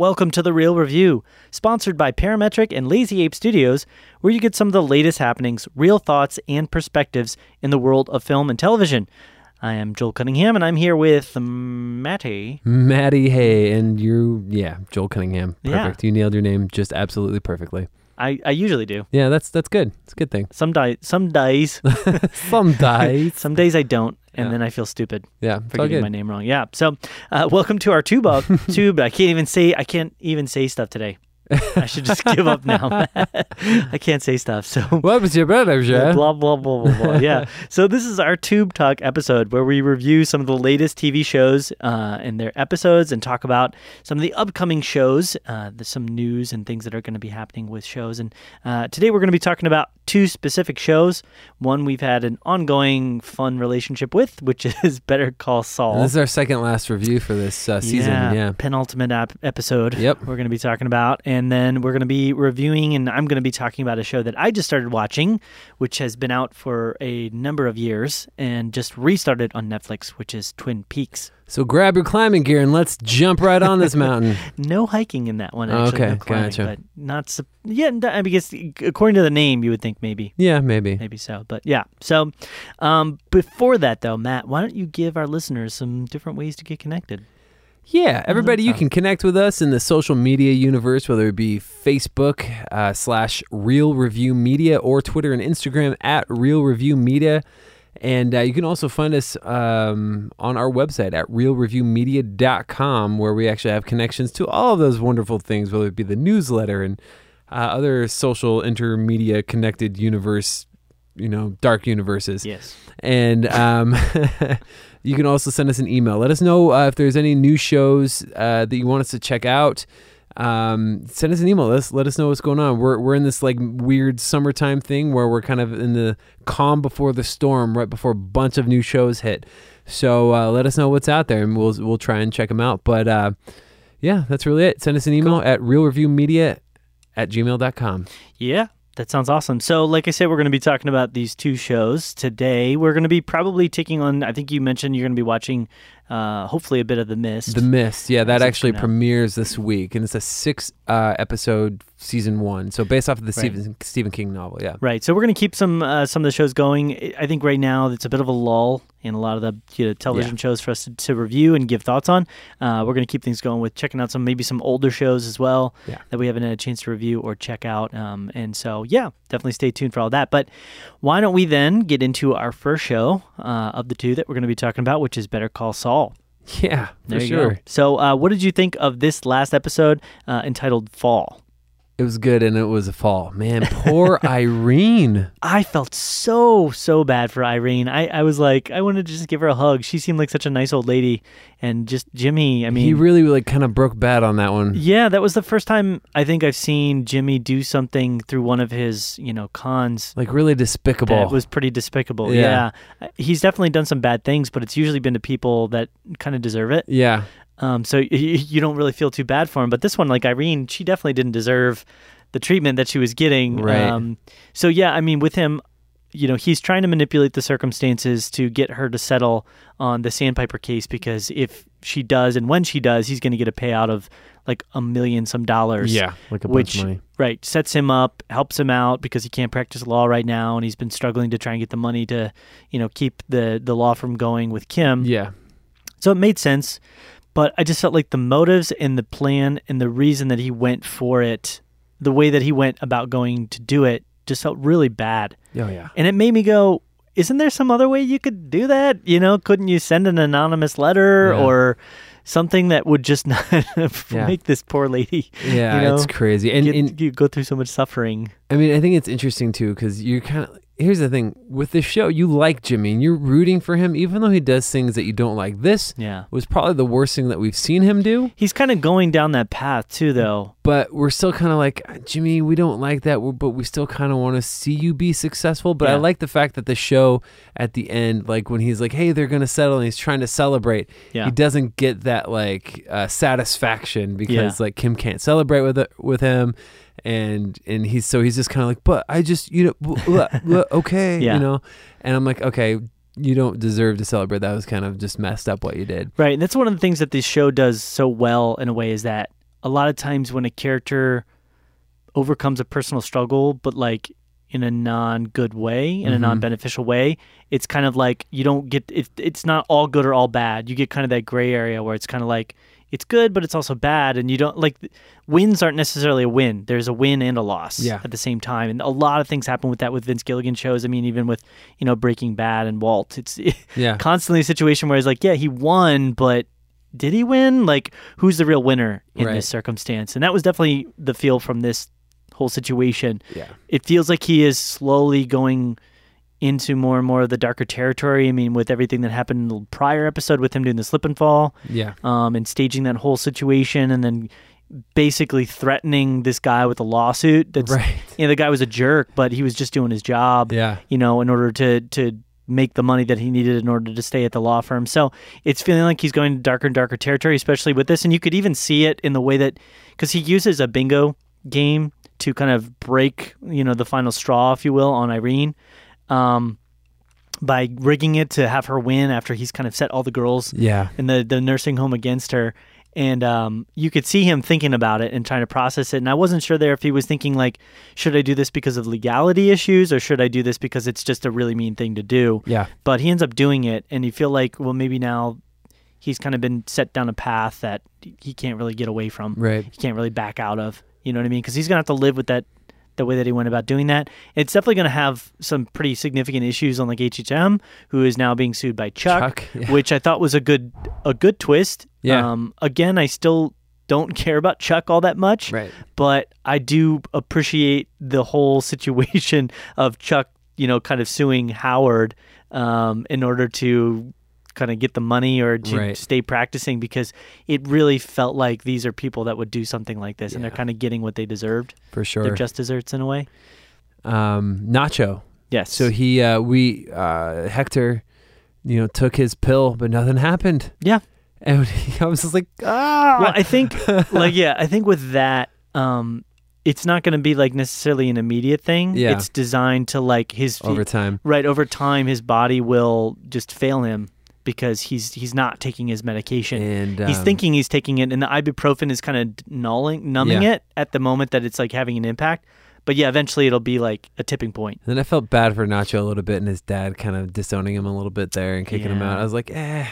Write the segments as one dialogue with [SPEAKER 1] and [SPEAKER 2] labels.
[SPEAKER 1] Welcome to The Reel Review, sponsored by Parametric and Lazy Ape Studios, where you get some of the latest happenings, real thoughts, and perspectives in the world of film and television. I am Joel Cunningham, and I'm here with Matty.
[SPEAKER 2] Matty Hay, and you, yeah, Joel Cunningham.
[SPEAKER 1] Yeah.
[SPEAKER 2] Perfect. You nailed your name just absolutely perfectly.
[SPEAKER 1] I, I usually do.
[SPEAKER 2] Yeah, that's that's good. It's a good thing.
[SPEAKER 1] Some di- some days,
[SPEAKER 2] Some days.
[SPEAKER 1] some days I don't, and
[SPEAKER 2] Yeah.
[SPEAKER 1] then I feel stupid
[SPEAKER 2] yeah,
[SPEAKER 1] for getting my name wrong. Yeah. So, uh, welcome to our tube. Tube. I can't even say. I can't even say stuff today. I should just give up now. I can't say stuff. So
[SPEAKER 2] What was your brother,
[SPEAKER 1] Yeah,
[SPEAKER 2] yeah?
[SPEAKER 1] blah blah blah blah blah. yeah. So this is our Tube Talk episode where we review some of the latest TV shows uh, and their episodes, and talk about some of the upcoming shows. Uh, there's some news and things that are going to be happening with shows. And uh, today we're going to be talking about two specific shows. One we've had an ongoing fun relationship with, which is Better Call Saul.
[SPEAKER 2] This is our second last review for this uh, season. Yeah.
[SPEAKER 1] penultimate ap- episode.
[SPEAKER 2] Yep.
[SPEAKER 1] we're going to be talking about, and then we're going to be reviewing, and I'm going to be talking about a show that I just started watching, which has been out for a number of years and just restarted on Netflix, which is Twin Peaks.
[SPEAKER 2] So grab your climbing gear and let's jump right on this mountain.
[SPEAKER 1] No hiking in that one, actually.
[SPEAKER 2] Okay,
[SPEAKER 1] no climbing,
[SPEAKER 2] gotcha.
[SPEAKER 1] But not, sup- yeah, I guess according to the name, you would think maybe.
[SPEAKER 2] Yeah, maybe.
[SPEAKER 1] Maybe so, but yeah. So, um, before that, though, Matt, why don't you give our listeners some different ways to get connected?
[SPEAKER 2] Yeah, everybody, you can connect with us in the social media universe, whether it be Facebook uh, slash Reel Review Media or Twitter and Instagram at Reel Review Media. And uh, you can also find us um, on our website at reelreviewmedia.com, where we actually have connections to all of those wonderful things, whether it be the newsletter and uh, other social intermedia connected universe, you know, dark universes.
[SPEAKER 1] Yes.
[SPEAKER 2] And um, you can also send us an email. Let us know uh, if there's any new shows uh, that you want us to check out. Um, send us an email. Let us, let us know what's going on. We're, we're in this like weird summertime thing where we're kind of in the calm before the storm, right before a bunch of new shows hit. So uh, let us know what's out there, and we'll we'll try and check them out. But uh, yeah, that's really it. Send us an email at reelreviewmedia at gmail.com.
[SPEAKER 1] Yeah, that sounds awesome. So, like I said, we're going to be talking about these two shows today. We're going to be probably taking on. I think you mentioned you're going to be watching, uh, hopefully, a bit of the Mist.
[SPEAKER 2] The Mist, yeah, that actually premieres this week, and it's a six uh, episode season one. So based off of the
[SPEAKER 1] Right.
[SPEAKER 2] Stephen Stephen King novel, yeah.
[SPEAKER 1] Right. So we're going to keep some uh, some of the shows going. I- think right now it's a bit of a lull in a lot of the you know, television shows for us to, to review and give thoughts on. Uh, we're going to keep things going with checking out some maybe some older shows as well
[SPEAKER 2] Yeah.
[SPEAKER 1] that we haven't had a chance to review or check out. Um, and so yeah, definitely stay tuned for all that. But why don't we then get into our first show uh, of the two that we're going to be talking about, which is Better Call Saul.
[SPEAKER 2] Yeah, for
[SPEAKER 1] There you
[SPEAKER 2] sure.
[SPEAKER 1] go. So, uh, what did you think of this last episode uh, entitled "Fall"?
[SPEAKER 2] It was good, and it was a fall. Man, poor Irene.
[SPEAKER 1] I felt so so bad for Irene. I, I was like, I wanted to just give her a hug. She seemed like such a nice old lady, and just Jimmy. I mean,
[SPEAKER 2] he really like kind of broke bad on that one.
[SPEAKER 1] yeah, that was the first time I think I've seen Jimmy do something through one of his you know cons.
[SPEAKER 2] Like really despicable.
[SPEAKER 1] It was pretty despicable. Yeah.
[SPEAKER 2] Yeah.
[SPEAKER 1] he's definitely done some bad things, but it's usually been to people that kind of deserve it.
[SPEAKER 2] yeah,
[SPEAKER 1] Um, so y- y- you don't really feel too bad for him. But this one, like Irene, she definitely didn't deserve the treatment that she was getting.
[SPEAKER 2] Right.
[SPEAKER 1] Um, so yeah, I mean, with him, you know, he's trying to manipulate the circumstances to get her to settle on the Sandpiper case because if she does, and when she does, he's going to get a payout of like a million some dollars.
[SPEAKER 2] yeah, like a bunch
[SPEAKER 1] Which
[SPEAKER 2] of money.
[SPEAKER 1] right sets him up, helps him out because he can't practice law right now, and he's been struggling to try and get the money to, you know, keep the the law from going with Kim.
[SPEAKER 2] Yeah,
[SPEAKER 1] So it made sense, but I just felt like the motives and the plan and the reason that he went for it, the way that he went about going to do it, just felt really bad.
[SPEAKER 2] oh yeah.
[SPEAKER 1] And it made me go, isn't there some other way you could do that? You know, couldn't you send an anonymous letter
[SPEAKER 2] Yeah.
[SPEAKER 1] or something that would just not
[SPEAKER 2] Yeah.
[SPEAKER 1] make this poor lady
[SPEAKER 2] Yeah,
[SPEAKER 1] you know,
[SPEAKER 2] it's crazy. And,
[SPEAKER 1] get,
[SPEAKER 2] and
[SPEAKER 1] you go through so much suffering?
[SPEAKER 2] I mean, I think it's interesting too because you're kind of. Here's the thing with this show, you like Jimmy and you're rooting for him, even though he does things that you don't like. This
[SPEAKER 1] Yeah.
[SPEAKER 2] was probably the worst thing that we've seen him do.
[SPEAKER 1] He's kind of going down that path too, though.
[SPEAKER 2] but we're still kind of like Jimmy. We don't like that, but we still kind of want to see you be successful. But I like the fact that the show at the end, like when he's like, "Hey, they're gonna settle," and he's trying to celebrate,
[SPEAKER 1] Yeah.
[SPEAKER 2] he doesn't get that like uh, satisfaction because
[SPEAKER 1] Yeah.
[SPEAKER 2] like Kim can't celebrate with it, with him, and and he's so he's just kind of like, "But I just you know, w- w- okay,
[SPEAKER 1] Yeah.
[SPEAKER 2] you know," and I'm like, "Okay." You don't deserve to celebrate. That was kind of just messed up what you did.
[SPEAKER 1] Right. And that's one of the things that this show does so well in a way is that a lot of times when a character overcomes a personal struggle, but like in a non good way, in a
[SPEAKER 2] Mhm.
[SPEAKER 1] non beneficial way, it's kind of like you don't get it, it's not all good or all bad. You get kind of that gray area where it's kind of like it's good, but it's also bad, and you don't like wins aren't necessarily a win. There's a win and a loss
[SPEAKER 2] Yeah.
[SPEAKER 1] at the same time, and a lot of things happen with that with Vince Gilligan shows. I mean, even with you know Breaking Bad and Walt, it's
[SPEAKER 2] Yeah.
[SPEAKER 1] constantly a situation where it's like, yeah, he won, but did he win? Like, who's the real winner in
[SPEAKER 2] Right.
[SPEAKER 1] this circumstance? And that was definitely the feel from this whole situation.
[SPEAKER 2] Yeah.
[SPEAKER 1] It feels like he is slowly going into more and more of the darker territory. I mean, with everything that happened in the prior episode with him doing the slip and fall,
[SPEAKER 2] Yeah.
[SPEAKER 1] um, and staging that whole situation, and then basically threatening this guy with a lawsuit. That's
[SPEAKER 2] Right.
[SPEAKER 1] you know, the guy was a jerk, but he was just doing his job
[SPEAKER 2] Yeah.
[SPEAKER 1] you know, in order to to make the money that he needed in order to stay at the law firm. So it's feeling like he's going to darker and darker territory, especially with this. And you could even see it in the way that because he uses a bingo game to kind of break, you know, the final straw, if you will, on Irene. Um, by rigging it to have her win after he's kind of set all the girls
[SPEAKER 2] Yeah.
[SPEAKER 1] in the, the nursing home against her. And um, you could see him thinking about it and trying to process it. And I wasn't sure there if he was thinking like, should I do this because of legality issues or should I do this because it's just a really mean thing to do?
[SPEAKER 2] Yeah.
[SPEAKER 1] But he ends up doing it, and you feel like, well, maybe now he's kind of been set down a path that he can't really get away from.
[SPEAKER 2] Right.
[SPEAKER 1] He can't really back out of. You know what I mean? Because he's gonna have to live with that the way that he went about doing that. It's definitely going to have some pretty significant issues on like HHM, who is now being sued by Chuck,
[SPEAKER 2] Chuck, yeah.
[SPEAKER 1] which I thought was a good a good twist.
[SPEAKER 2] Yeah.
[SPEAKER 1] Um, again, I still don't care about Chuck all that much,
[SPEAKER 2] Right.
[SPEAKER 1] but I do appreciate the whole situation of Chuck, you know, kind of suing Howard um, in order to kind of get the money or to
[SPEAKER 2] Right.
[SPEAKER 1] stay practicing because it really felt like these are people that would do something like this and they're kind of getting what they deserved.
[SPEAKER 2] For sure.
[SPEAKER 1] They're just desserts in a way.
[SPEAKER 2] um, Nacho.
[SPEAKER 1] Yes.
[SPEAKER 2] So he, uh, we, uh, Hector, you know, took his pill, but nothing happened.
[SPEAKER 1] Yeah.
[SPEAKER 2] And he, I was just like, ah.
[SPEAKER 1] well, I think like yeah, I think with that um it's not going to be like necessarily an immediate thing.
[SPEAKER 2] Yeah.
[SPEAKER 1] It's designed to like his
[SPEAKER 2] over time.
[SPEAKER 1] right over time his body will just fail him because he's he's not taking his medication.
[SPEAKER 2] And
[SPEAKER 1] he's
[SPEAKER 2] um,
[SPEAKER 1] thinking he's taking it and the ibuprofen is kind of nulling numbing
[SPEAKER 2] Yeah.
[SPEAKER 1] it at the moment that it's like having an impact. But yeah, eventually it'll be like a tipping point.
[SPEAKER 2] Then I felt bad for Nacho a little bit, and his dad kind of disowning him a little bit there and kicking him out. I was like, eh,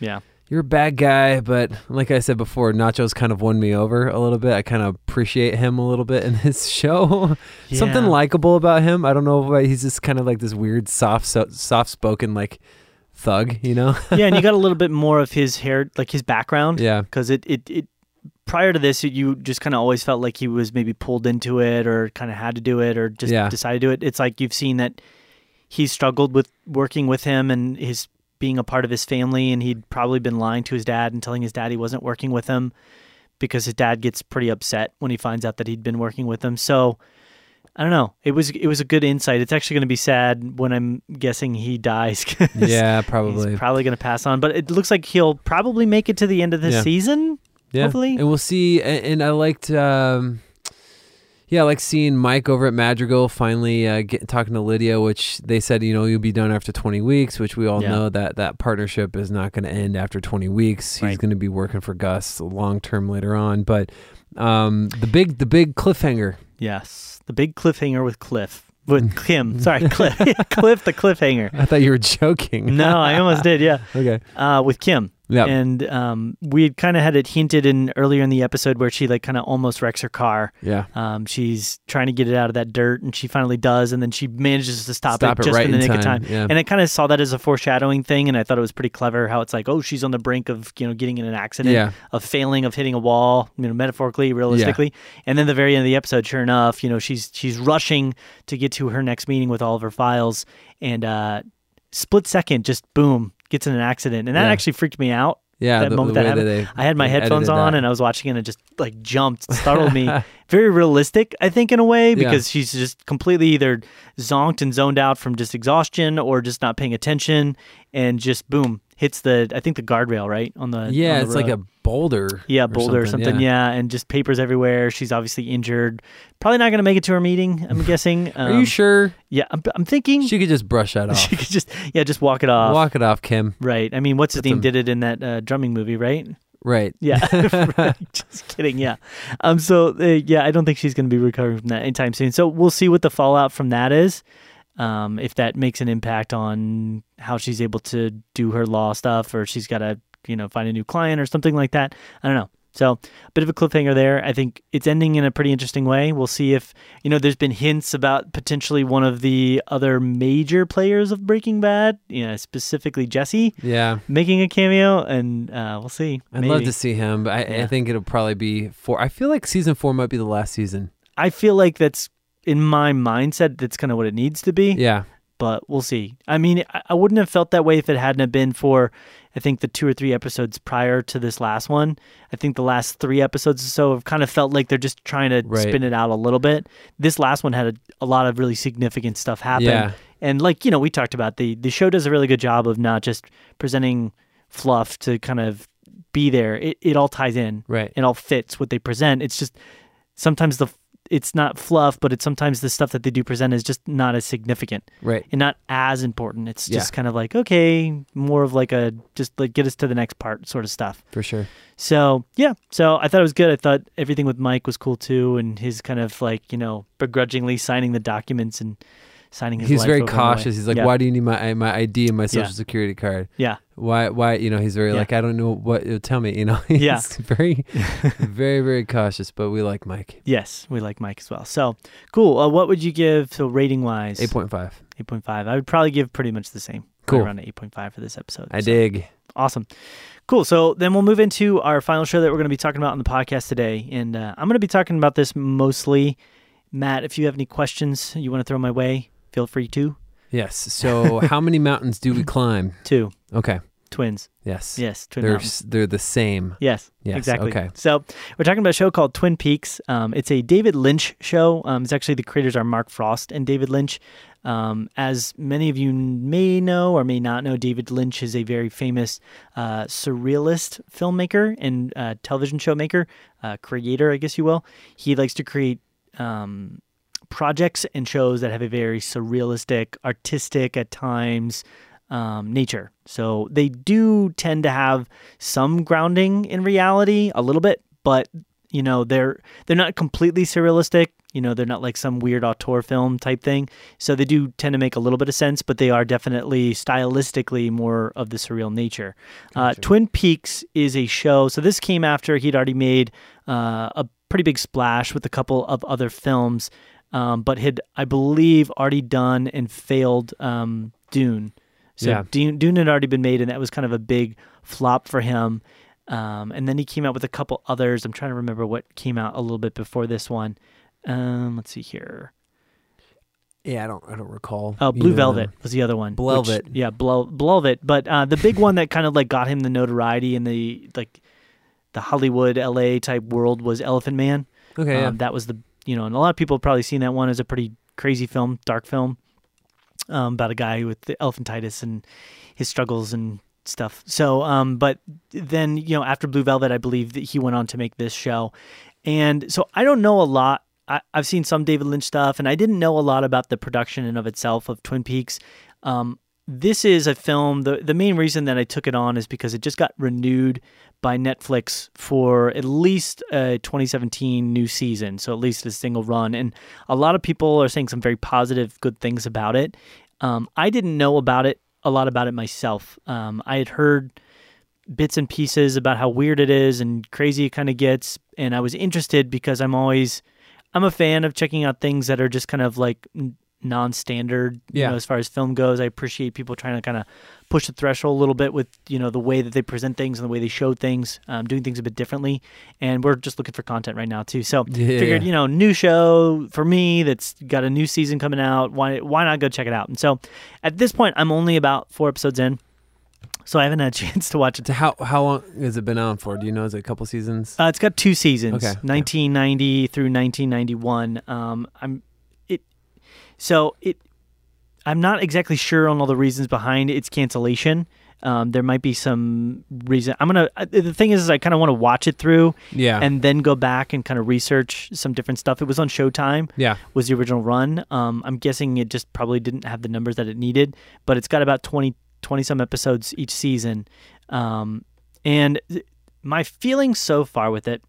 [SPEAKER 1] Yeah.
[SPEAKER 2] you're a bad guy, but like I said before, Nacho's kind of won me over a little bit. I kind of appreciate him a little bit in this show. Something likable about him. I don't know why he's just kind of like this weird, soft, so, soft-spoken like thug, you know?
[SPEAKER 1] yeah, and you got a little bit more of his hair, like his background.
[SPEAKER 2] yeah,
[SPEAKER 1] because it, it, it prior to this you just kind of always felt like he was maybe pulled into it or kind of had to do it or just
[SPEAKER 2] Yeah.
[SPEAKER 1] decided to do it it's like you've seen that he struggled with working with him and his being a part of his family and he'd probably been lying to his dad and telling his dad he wasn't working with him because his dad gets pretty upset when he finds out that he'd been working with him so I don't know. It was it was a good insight. It's actually going to be sad when I'm guessing he dies. 'cause
[SPEAKER 2] yeah, probably.
[SPEAKER 1] He's probably going to pass on, but it looks like he'll probably make it to the end of the
[SPEAKER 2] Yeah.
[SPEAKER 1] season.
[SPEAKER 2] Yeah,
[SPEAKER 1] hopefully.
[SPEAKER 2] and we'll see. And, and I liked, um, yeah, I like seeing Mike over at Madrigal finally uh, get, talking to Lydia, which they said, you know, you'll be done after 20 weeks, which we all
[SPEAKER 1] Yeah.
[SPEAKER 2] know that that partnership is not going to end after 20 weeks. He's
[SPEAKER 1] Right.
[SPEAKER 2] going to be working for Gus long term later on. But um, the big, the big cliffhanger.
[SPEAKER 1] Yes, the big cliffhanger with Cliff. With Kim, sorry, Cliff, Cliff, the cliffhanger.
[SPEAKER 2] I thought you were joking.
[SPEAKER 1] No, I almost did. Yeah,
[SPEAKER 2] okay.
[SPEAKER 1] uh, with Kim,
[SPEAKER 2] Yeah.
[SPEAKER 1] and um, we had kind of had it hinted in earlier in the episode where she like kind of almost wrecks her car.
[SPEAKER 2] yeah.
[SPEAKER 1] Um, she's trying to get it out of that dirt, and she finally does, and then she manages to stop,
[SPEAKER 2] Stop
[SPEAKER 1] it
[SPEAKER 2] it
[SPEAKER 1] just
[SPEAKER 2] right
[SPEAKER 1] in the nick of
[SPEAKER 2] time,
[SPEAKER 1] time.
[SPEAKER 2] yeah.
[SPEAKER 1] And I kind of saw that as a foreshadowing thing, and I thought it was pretty clever how it's like, oh, she's on the brink of you know getting in an accident,
[SPEAKER 2] Yeah.
[SPEAKER 1] of failing, of hitting a wall, you know, metaphorically, realistically. And then the very end of the episode, sure enough, you know, she's she's rushing to get to her next meeting with all of her files, and uh, split second, just boom, gets in an accident, and that
[SPEAKER 2] Yeah.
[SPEAKER 1] actually freaked me out.
[SPEAKER 2] Yeah.
[SPEAKER 1] that
[SPEAKER 2] the,
[SPEAKER 1] moment
[SPEAKER 2] the
[SPEAKER 1] that happened.
[SPEAKER 2] they-
[SPEAKER 1] I had my headphones on
[SPEAKER 2] that.
[SPEAKER 1] and I was watching it and it just like jumped, startled me. Very realistic, I think, in a way, because she's just completely either zonked and zoned out from just exhaustion or just not paying attention and just boom, hits the I think the guardrail, right? On the
[SPEAKER 2] yeah,
[SPEAKER 1] on the
[SPEAKER 2] it's like a boulder.
[SPEAKER 1] yeah, boulder or something. Yeah. and just papers everywhere. She's obviously injured. Probably not going to make it to her meeting. I'm guessing.
[SPEAKER 2] Are you
[SPEAKER 1] Um,
[SPEAKER 2] sure?
[SPEAKER 1] Yeah, I'm, I'm thinking
[SPEAKER 2] She could just brush that off.
[SPEAKER 1] she could just yeah just walk it off.
[SPEAKER 2] Walk it off, Kim.
[SPEAKER 1] Right. I mean, what's his name did it in that uh, drumming movie, right?
[SPEAKER 2] Right.
[SPEAKER 1] Yeah, Right. just kidding. Yeah, um, so uh, yeah, I don't think she's going to be recovering from that anytime soon. So we'll see what the fallout from that is. Um, if that makes an impact on how she's able to do her law stuff, or she's got to you know find a new client or something like that. I don't know. So a bit of a cliffhanger there. I think it's ending in a pretty interesting way. We'll see if you know. There's been hints about potentially one of the other major players of Breaking Bad, you know, specifically Jesse
[SPEAKER 2] Yeah.
[SPEAKER 1] making a cameo, and uh, we'll see.
[SPEAKER 2] I'd
[SPEAKER 1] Maybe.
[SPEAKER 2] love to see him, but I, I think it'll probably be four. I feel like season four might be the last season.
[SPEAKER 1] I feel like that's in my mindset. That's kind of what it needs to be.
[SPEAKER 2] Yeah.
[SPEAKER 1] But we'll see. I mean, I, wouldn't have felt that way if it hadn't have been for, I think the two or three episodes prior to this last one. I think the last three episodes or so have kind of felt like they're just trying to
[SPEAKER 2] Right.
[SPEAKER 1] spin it out a little bit. This last one had a, a lot of really significant stuff happen.
[SPEAKER 2] Yeah.
[SPEAKER 1] And like you know, we talked about the the show does a really good job of not just presenting fluff to kind of be there. It it all ties in
[SPEAKER 2] Right.
[SPEAKER 1] it all fits what they present. It's just sometimes the it's not fluff, but it's sometimes the stuff that they do present is just not as significant
[SPEAKER 2] Right.
[SPEAKER 1] and not as important. It's
[SPEAKER 2] Yeah.
[SPEAKER 1] just kind of like okay, more of like a just like get us to the next part sort of stuff.
[SPEAKER 2] For sure.
[SPEAKER 1] So yeah, so I thought it was good. I thought everything with Mike was cool too, and his kind of like you know begrudgingly signing the documents and signing his.
[SPEAKER 2] He's very
[SPEAKER 1] over and away.
[SPEAKER 2] cautious. He's like,
[SPEAKER 1] yeah.
[SPEAKER 2] "Why do you need my my ID and my social
[SPEAKER 1] Yeah.
[SPEAKER 2] security card?
[SPEAKER 1] Yeah,
[SPEAKER 2] Why? Why? You know, he's very
[SPEAKER 1] Yeah.
[SPEAKER 2] like, I don't know what. Tell me. You know, he's
[SPEAKER 1] Yeah.
[SPEAKER 2] very, very, very cautious. But we like Mike.
[SPEAKER 1] yes, we like Mike as well. So cool. Uh, what would you give so rating wise?
[SPEAKER 2] Eight point five.
[SPEAKER 1] 8.5. I would probably give pretty much the same. Right
[SPEAKER 2] Cool.
[SPEAKER 1] Around 8.5 for this episode.
[SPEAKER 2] I
[SPEAKER 1] So,
[SPEAKER 2] dig.
[SPEAKER 1] Awesome. Cool. So then we'll move into our final show that we're going to be talking about on the podcast today. And uh, I'm going to be talking about this mostly. Matt, if you have any questions you want to throw my way, feel free to.
[SPEAKER 2] Yes. So, how many mountains do we climb?
[SPEAKER 1] Two.
[SPEAKER 2] Okay.
[SPEAKER 1] Twins.
[SPEAKER 2] Yes.
[SPEAKER 1] Yes. Twin
[SPEAKER 2] They're
[SPEAKER 1] mountains.
[SPEAKER 2] they're the same.
[SPEAKER 1] Yes,
[SPEAKER 2] Yes,
[SPEAKER 1] exactly.
[SPEAKER 2] okay.
[SPEAKER 1] So we're talking about a show called Twin Peaks. Um, it's a David Lynch show. Um, it's actually the creators are Mark Frost and David Lynch. Um, as many of you may know or may not know, David Lynch is a very famous uh, surrealist filmmaker and uh, television show maker, uh, creator, I guess you will. He likes to create um, projects and shows that have a very surrealistic, artistic at times um, nature. So they do tend to have some grounding in reality, a little bit, but you know they're they're not completely surrealistic. You know they're not like some weird auteur film type thing. So they do tend to make a little bit of sense, but they are definitely stylistically more of the surreal nature. Uh, Twin Peaks is a show. So this came after he'd already made uh, a pretty big splash with a couple of other films, um, but had I believe already done and failed um, Dune. So
[SPEAKER 2] Yeah.
[SPEAKER 1] Dune, Dune had already been made, and that was kind of a big flop for him. Um, and then he came out with a couple others. I'm trying to remember what came out a little bit before this one. Um, let's see here.
[SPEAKER 2] Yeah, I don't I don't recall.
[SPEAKER 1] Oh, Blue Velvet was the other one.
[SPEAKER 2] Blelvet.
[SPEAKER 1] yeah, Blel- Blelvet. But uh, the big one that kind of like got him the notoriety in the like the Hollywood LA type world was Elephant Man.
[SPEAKER 2] Okay. yeah.
[SPEAKER 1] Um, that was the you know, and a lot of people have probably seen that one as a pretty crazy film, dark film, um, about a guy with the elephantitis and his struggles and stuff. So, um, but then you know, after Blue Velvet, I believe that he went on to make this show, and so I don't know a lot. I, I've seen some David Lynch stuff, and I didn't know a lot about the production in of itself of Twin Peaks. Um, this is a film. The the main reason that I took it on is because it just got renewed by Netflix for at least a 2017 new season, so at least a single run. And a lot of people are saying some very positive, good things about it. Um, I didn't know about it a lot about it myself. Um, I had heard bits and pieces about how weird it is and crazy it kind of gets, and I was interested because I'm always I'm a fan of checking out things that are just kind of like non-standard you know as far as film goes i appreciate people trying to kind of push the threshold a little bit with you know the way that they present things and the way they show things um, doing things a bit differently and we're just looking for content right now too so
[SPEAKER 2] Yeah.
[SPEAKER 1] figured you know new show for me that's got a new season coming out why why not go check it out and so at this point i'm only about four episodes in so i haven't had a chance to watch it
[SPEAKER 2] So how how long has it been on for? Do you know? Is it a couple seasons?
[SPEAKER 1] uh, it's got two seasons,
[SPEAKER 2] Okay.
[SPEAKER 1] 1990 through 1991. Um, I'm so it. I'm not exactly sure on all the reasons behind its cancellation. Um, there might be some reason. I'm gonna. uh, The thing is, is I kind of want to watch it through
[SPEAKER 2] yeah.
[SPEAKER 1] and then go back and kind of research some different stuff. It was on Showtime.
[SPEAKER 2] yeah.
[SPEAKER 1] Was the original run. Um, I'm guessing it just probably didn't have the numbers that it needed, but it's got about 20, 20 some episodes each season. Um, and th- my feeling so far with it.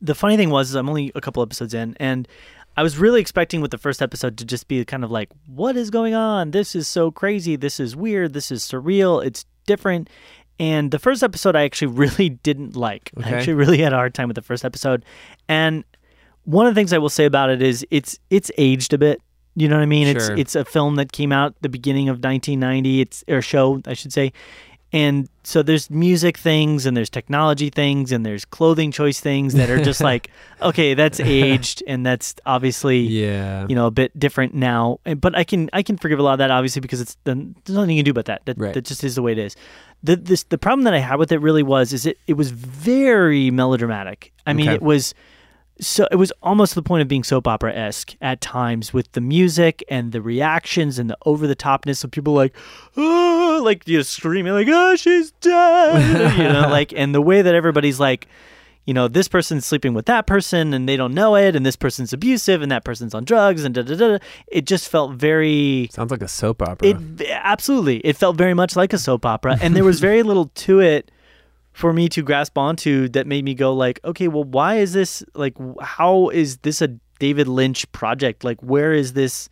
[SPEAKER 1] The funny thing was, is I'm only a couple episodes in, and I was really expecting with the first episode to just be kind of like, what is going on? This is so crazy. This is weird. This is surreal. It's different. And the first episode, I actually really didn't like. I actually really had a hard time with the first episode. And one of the things I will say about it is it's it's aged a bit. You know what I mean? It's
[SPEAKER 2] Sure.
[SPEAKER 1] it's a film that came out the beginning of 1990. It's or a show, I should say. And so there's music things and there's technology things and there's clothing choice things that are just like, okay, that's aged and that's obviously
[SPEAKER 2] Yeah.
[SPEAKER 1] you know a bit different now but i can i can forgive a lot of that obviously because it's then there's nothing you can do about that that,
[SPEAKER 2] Right.
[SPEAKER 1] that just is the way it is the this the problem that i had with it really was is it it was very melodramatic i mean
[SPEAKER 2] Okay.
[SPEAKER 1] it was so it was almost to the point of being soap opera esque at times with the music and the reactions and the over the topness of people like oh like you know screaming like oh she's dead you know like and the way that everybody's like you know, this person's sleeping with that person and they don't know it, and this person's abusive and that person's on drugs and da da da. da. It just felt very.
[SPEAKER 2] Sounds like a soap opera.
[SPEAKER 1] It absolutely. It felt very much like a soap opera, and there was very little to it for me to grasp onto that made me go like, okay, well, why is this like? How is this a David Lynch project? Like, where is this?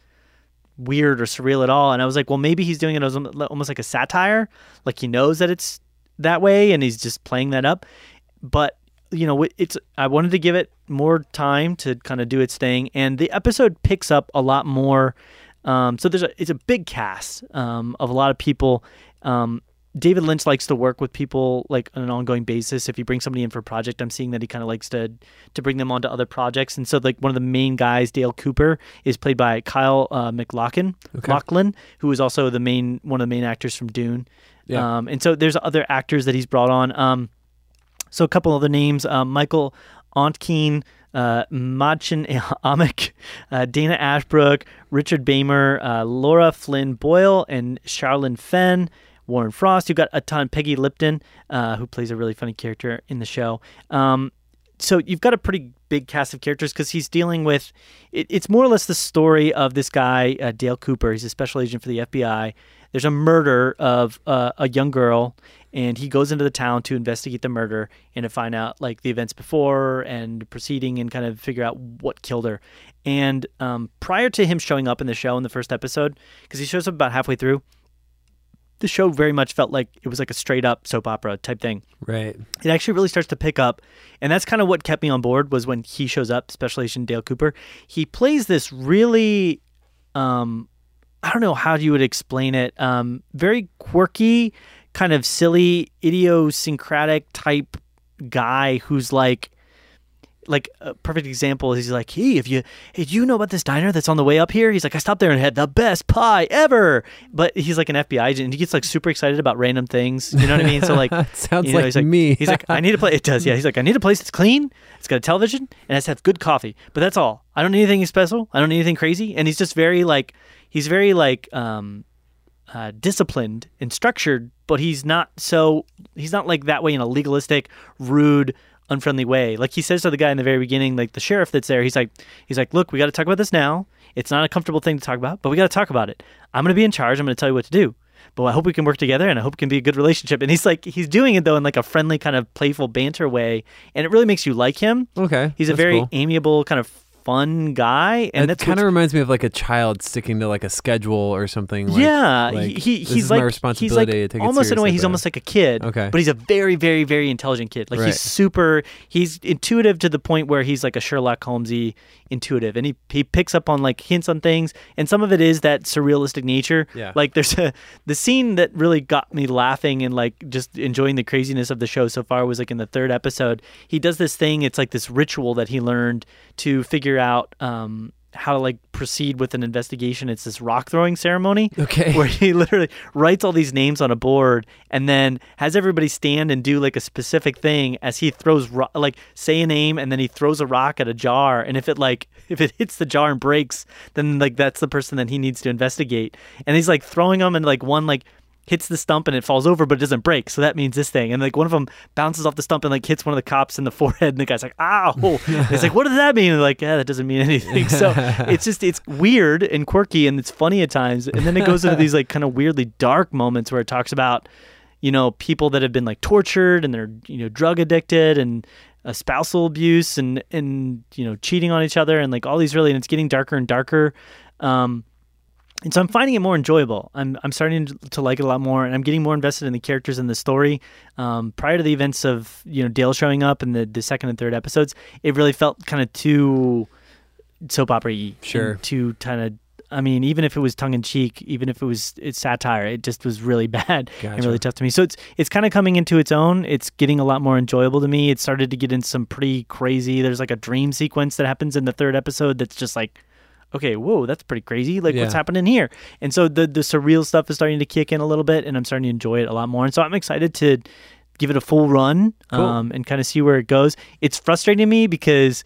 [SPEAKER 1] weird or surreal at all and i was like well maybe he's doing it as almost like a satire like he knows that it's that way and he's just playing that up but you know it's i wanted to give it more time to kind of do its thing and the episode picks up a lot more um, so there's a it's a big cast um, of a lot of people um, David Lynch likes to work with people like on an ongoing basis. If he brings somebody in for a project, I'm seeing that he kind of likes to to bring them onto other projects. And so, like one of the main guys, Dale Cooper, is played by Kyle uh, McLaughlin,
[SPEAKER 2] Okay.
[SPEAKER 1] Lachlan, who is also the main one of the main actors from Dune.
[SPEAKER 2] Yeah.
[SPEAKER 1] Um, and so there's other actors that he's brought on. Um, so a couple other names: um, Michael Ontkean, uh, Madchen Amick, uh, Dana Ashbrook, Richard Beymer, uh, Laura Flynn Boyle, and Charlene Fenn. Warren Frost. You've got a ton. Peggy Lipton, uh, who plays a really funny character in the show. Um, so you've got a pretty big cast of characters because he's dealing with. It, it's more or less the story of this guy, uh, Dale Cooper. He's a special agent for the FBI. There's a murder of uh, a young girl, and he goes into the town to investigate the murder and to find out like the events before and proceeding and kind of figure out what killed her. And um, prior to him showing up in the show in the first episode, because he shows up about halfway through, the show very much felt like it was like a straight up soap opera type thing
[SPEAKER 2] right.
[SPEAKER 1] it actually really starts to pick up and that's kind of what kept me on board was when he shows up special agent dale cooper he plays this really um i don't know how you would explain it um very quirky kind of silly idiosyncratic type guy who's like like a perfect example is he's like, hey, if you hey, do you know about this diner that's on the way up here? He's like, I stopped there and had the best pie ever. But he's like an FBI agent and he gets like super excited about random things. You know what I mean? So like
[SPEAKER 2] Sounds
[SPEAKER 1] you know,
[SPEAKER 2] like
[SPEAKER 1] he's like
[SPEAKER 2] me.
[SPEAKER 1] He's like, I need a place. It does, yeah. He's like, I need a place that's clean. It's got a television and it has to have good coffee. But that's all. I don't need anything special. I don't need anything crazy. And he's just very like, he's very like, um, uh, disciplined and structured, but he's not so he's not like that way in a legalistic, rude, unfriendly way. Like he says to the guy in the very beginning, like the sheriff that's there, he's like he's like, Look, we gotta talk about this now. It's not a comfortable thing to talk about, but we gotta talk about it. I'm gonna be in charge, I'm gonna tell you what to do. But I hope we can work together and I hope it can be a good relationship. And he's like he's doing it though in like a friendly kind of playful banter way. And it really makes you like him.
[SPEAKER 2] okay.
[SPEAKER 1] He's a very
[SPEAKER 2] cool.
[SPEAKER 1] amiable, kind of fun guy. And
[SPEAKER 2] it
[SPEAKER 1] that's
[SPEAKER 2] kind of reminds me of like a child sticking to like a schedule or something. Like,
[SPEAKER 1] yeah,
[SPEAKER 2] like,
[SPEAKER 1] he, he he's like
[SPEAKER 2] my
[SPEAKER 1] he's like
[SPEAKER 2] to take it
[SPEAKER 1] almost in a way he's almost like a kid.
[SPEAKER 2] Okay.
[SPEAKER 1] but he's a very very very intelligent kid. Like
[SPEAKER 2] Right.
[SPEAKER 1] he's super. He's intuitive to the point where he's like a Sherlock Holmesy intuitive, and he he picks up on like hints on things, and some of it is that surrealistic nature.
[SPEAKER 2] Yeah.
[SPEAKER 1] Like there's a the scene that really got me laughing and like just enjoying the craziness of the show so far was like in the third episode. He does this thing. It's like this ritual that he learned to figure out. um how to like proceed with an investigation. It's this rock throwing ceremony
[SPEAKER 2] Okay.
[SPEAKER 1] where he literally writes all these names on a board and then has everybody stand and do like a specific thing as he throws ro- like say a name and then he throws a rock at a jar and if it like if it hits the jar and breaks then like that's the person that he needs to investigate and he's like throwing them and like one like hits the stump and it falls over but it doesn't break. So that means this thing. And like one of them bounces off the stump and like hits one of the cops in the forehead and the guy's like ow. And he's like what does that mean? And like yeah that doesn't mean anything. So it's just it's weird and quirky and it's funny at times. And then it goes into these like kind of weirdly dark moments where it talks about you know, people that have been like tortured and they're you know drug addicted and uh, spousal abuse and and you know cheating on each other and like all these really and it's getting darker and darker. Um, and so I'm finding it more enjoyable. I'm I'm starting to, like it a lot more, and I'm getting more invested in the characters and the story. Um, prior to the events of you know Dale showing up in the the second and third episodes, it really felt kind of too soap opera y.
[SPEAKER 2] Sure.
[SPEAKER 1] Too kind of. I mean, even if it was tongue in cheek, even if it was it's satire, it just was really bad and really tough to me. So it's it's kind of coming into its own. It's getting a lot more enjoyable to me. It started to get in some pretty crazy. There's like a dream sequence that happens in the third episode that's just like okay, whoa, that's pretty crazy. Like, what's happening here? And so the the surreal stuff is starting to kick in a little bit, and I'm starting to enjoy it a lot more. And so I'm excited to give it a full run
[SPEAKER 2] Cool.
[SPEAKER 1] um, and kind of see where it goes. It's frustrating me because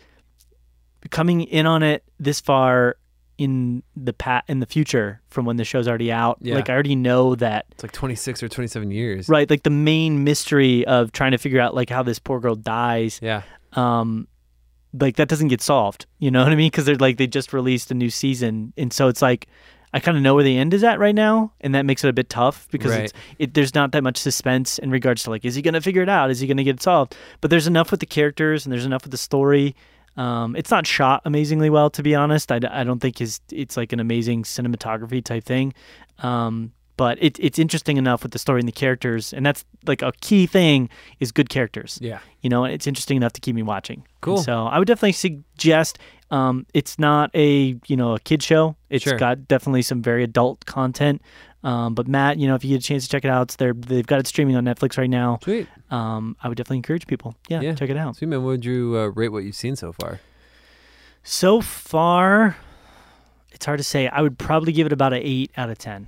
[SPEAKER 1] coming in on it this far in the pat in the future from when the show's already out,
[SPEAKER 2] Yeah.
[SPEAKER 1] like I already know that.
[SPEAKER 2] It's like 26 or 27 years.
[SPEAKER 1] Right, like the main mystery of trying to figure out like how this poor girl dies
[SPEAKER 2] Yeah.
[SPEAKER 1] um like that doesn't get solved you know what i mean? Because they're like they just released a new season and so it's like i kind of know where the end is at right now and that makes it a bit tough because it's, it, there's not that much suspense in regards to like is he going to figure it out? Is he going to get it solved? But there's enough with the characters and there's enough with the story. Um, it's not shot amazingly well to be honest. I don't think his, it's like an amazing cinematography type thing. Um, but it, it's interesting enough with the story and the characters and that's like a key thing is good characters.
[SPEAKER 2] Yeah.
[SPEAKER 1] you know, it's interesting enough to keep me watching. And so I would definitely suggest. Um, it's not a you know a kid show. It's
[SPEAKER 2] Sure.
[SPEAKER 1] got definitely some very adult content. Um, but Matt, you know, if you get a chance to check it out, it's there. They've got it streaming on Netflix right now.
[SPEAKER 2] Sweet.
[SPEAKER 1] Um, I would definitely encourage people. Yeah,
[SPEAKER 2] Yeah.
[SPEAKER 1] check it out.
[SPEAKER 2] Sweet man, what would you uh, rate what you've seen so far?
[SPEAKER 1] So far, it's hard to say. I would probably give it about an eight out of ten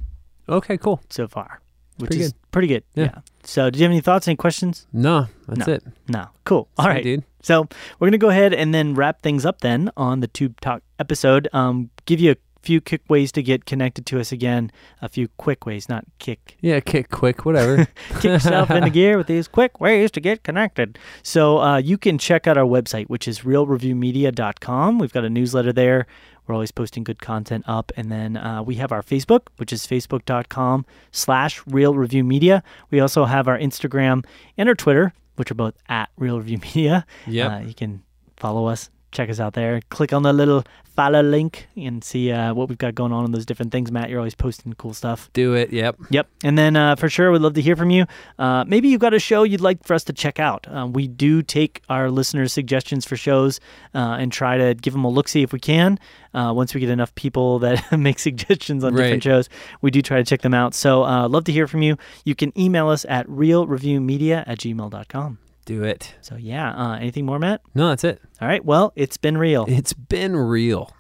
[SPEAKER 2] Okay, cool.
[SPEAKER 1] so far, which
[SPEAKER 2] Pretty
[SPEAKER 1] is pretty good.
[SPEAKER 2] Yeah.
[SPEAKER 1] Yeah. So, do you have any thoughts? Any questions?
[SPEAKER 2] No, that's
[SPEAKER 1] No.
[SPEAKER 2] it.
[SPEAKER 1] No. Cool. All
[SPEAKER 2] Sweet,
[SPEAKER 1] right.
[SPEAKER 2] dude.
[SPEAKER 1] So we're gonna go ahead and then wrap things up then on the Tube Talk episode. Um, give you a few quick ways to get connected to us again. A few quick ways, not kick.
[SPEAKER 2] Yeah, kick quick, whatever.
[SPEAKER 1] Kick yourself into gear with these quick ways to get connected. So uh, you can check out our website, which is reelreviewmedia.com. We've got a newsletter there. We're always posting good content up. And then uh, we have our Facebook, which is facebook.com slash Reel Review Media. We also have our Instagram and our Twitter, which are both at Reel Review Media.
[SPEAKER 2] Yep.
[SPEAKER 1] Uh, you can follow us, check us out there. Click on the little follow link and see uh, what we've got going on in those different things. Matt, you're always posting cool stuff.
[SPEAKER 2] Do it. Yep.
[SPEAKER 1] Yep. And then uh, for sure, we'd love to hear from you. Uh, maybe you've got a show you'd like for us to check out. Uh, we do take our listeners' suggestions for shows uh, and try to give them a look see if we can. Uh, once we get enough people that make suggestions on
[SPEAKER 2] Right.
[SPEAKER 1] different shows, we do try to check them out. So uh, love to hear from you. You can email us at reelreviewmedia at gmail.com.
[SPEAKER 2] Do it.
[SPEAKER 1] So yeah, uh, anything more, Matt?
[SPEAKER 2] No, that's it.
[SPEAKER 1] All right. Well, it's been real.
[SPEAKER 2] It's been real.